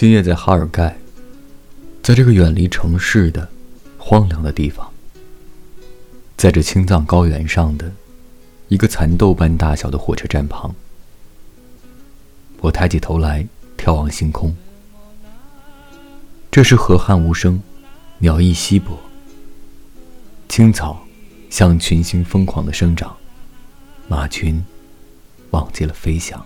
今夜在哈尔盖，在这个远离城市的荒凉的地方，在这青藏高原上的一个蚕豆般大小的火车站旁，我抬起头来眺望星空。这时河汉无声，鸟翼稀薄，青草像群星疯狂的生长，马群忘记了飞翔。